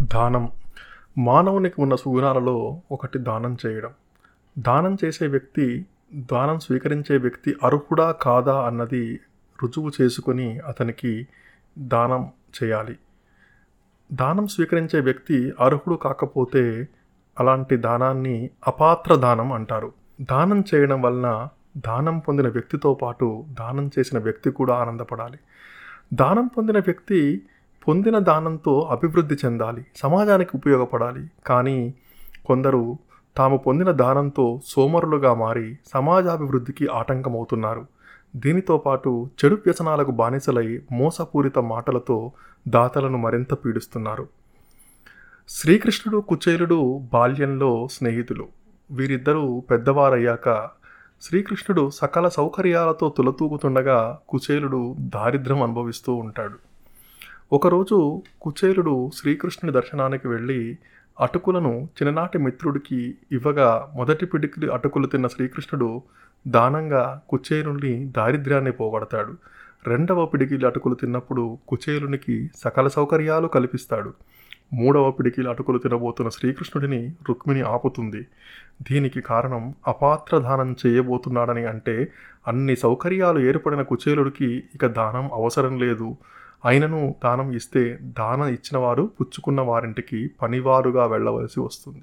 దానం. మానవునికి ఉన్న సుగుణాలలో ఒకటి దానం చేయడం. దానం చేసే వ్యక్తి దానం స్వీకరించే వ్యక్తి అర్హుడా కాదా అన్నది రుజువు చేసుకొని అతనికి దానం చేయాలి. దానం స్వీకరించే వ్యక్తి అర్హుడు కాకపోతే అలాంటి దానాన్ని అపాత్ర దానం అంటారు. దానం చేయడం వలన దానం పొందిన వ్యక్తితో పాటు దానం చేసిన వ్యక్తి కూడా ఆనందపడాలి. దానం పొందిన వ్యక్తి పొందిన దానంతో అభివృద్ధి చెందాలి సమాజానికి ఉపయోగపడాలి. కానీ కొందరు తాము పొందిన దానంతో సోమరులుగా మారి సమాజాభివృద్ధికి ఆటంకమవుతున్నారు. దీనితో పాటు చెడు వ్యసనాలకు బానిసలై మోసపూరిత మాటలతో దాతలను మరింత పీడిస్తున్నారు. శ్రీకృష్ణుడు కుచేలుడు బాల్యంలో స్నేహితులు. వీరిద్దరూ పెద్దవారయ్యాక శ్రీకృష్ణుడు సకల సౌకర్యాలతో తులతూగుతుండగా కుచేలుడు దారిద్ర్యం అనుభవిస్తూ ఉంటాడు. ఒకరోజు కుచేలుడు శ్రీకృష్ణుని దర్శనానికి వెళ్ళి అటుకులను చిన్ననాటి మిత్రుడికి ఇవ్వగా మొదటి పిడికి అటుకులు తిన్న శ్రీకృష్ణుడు దానంగా కుచేలుని దారిద్ర్యాన్ని పోగొడతాడు. రెండవ పిడికిలు అటుకులు తిన్నప్పుడు కుచేలునికి సకల సౌకర్యాలు కల్పిస్తాడు. మూడవ పిడికిలు అటుకులు తినబోతున్న శ్రీకృష్ణుడిని రుక్మిణి ఆపుతుంది. దీనికి కారణం అపాత్ర దానం చేయబోతున్నాడని అంటే అన్ని సౌకర్యాలు ఏర్పడిన కుచేలుడికి ఇక దానం అవసరం లేదు. అయినను దానం ఇస్తే దానం ఇచ్చిన వారు పుచ్చుకున్న వారింటికి పనివారుగా వెళ్ళవలసి వస్తుంది.